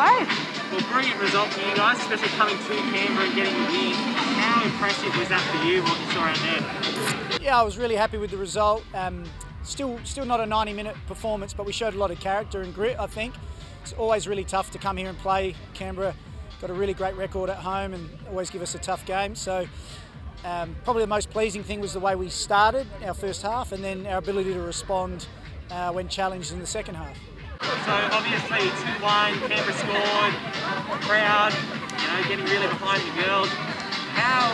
away. Well, brilliant result for you guys, especially coming to Canberra and getting the win. How impressive was that for you, what you saw out there? Yeah, I was really happy with the result. Um, still, still not a 90-minute performance, but we showed a lot of character and grit. I think it's always really tough to come here and play. Canberra got a really great record at home and always give us a tough game. So. Um, probably the most pleasing thing was the way we started our first half and then our ability to respond uh, when challenged in the second half. So obviously 2-1, Canberra scored, crowd, you know, getting really behind the girls. How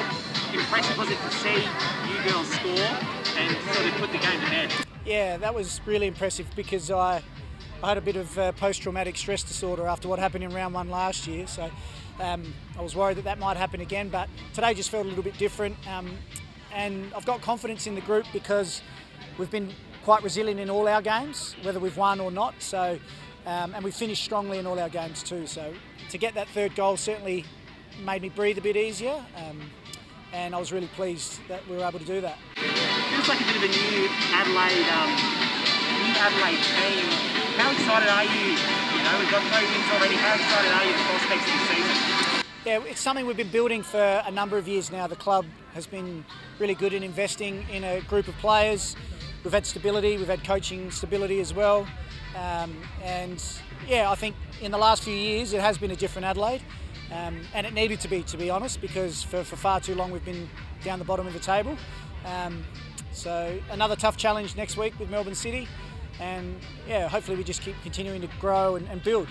impressive was it to see you girls score and sort of put the game to bed? Yeah, that was really impressive because I, I had a bit of uh, post-traumatic stress disorder after what happened in round one last year. So um, I was worried that that might happen again, but today just felt a little bit different. Um, and I've got confidence in the group because we've been quite resilient in all our games, whether we've won or not. So, um, and we finished strongly in all our games too. So, to get that third goal certainly made me breathe a bit easier. Um, and I was really pleased that we were able to do that. Feels like a bit of a new Adelaide, um, new Adelaide team. How excited are you? You know, we've got no wins already. How excited are you the prospects this season? Yeah, it's something we've been building for a number of years now. The club has been really good in investing in a group of players we've had stability, we've had coaching stability as well. Um, and yeah, I think in the last few years it has been a different Adelaide. Um, and it needed to be, to be honest, because for, for, far too long we've been down the bottom of the table. Um, so another tough challenge next week with Melbourne City. And yeah, hopefully we just keep continuing to grow and, and build.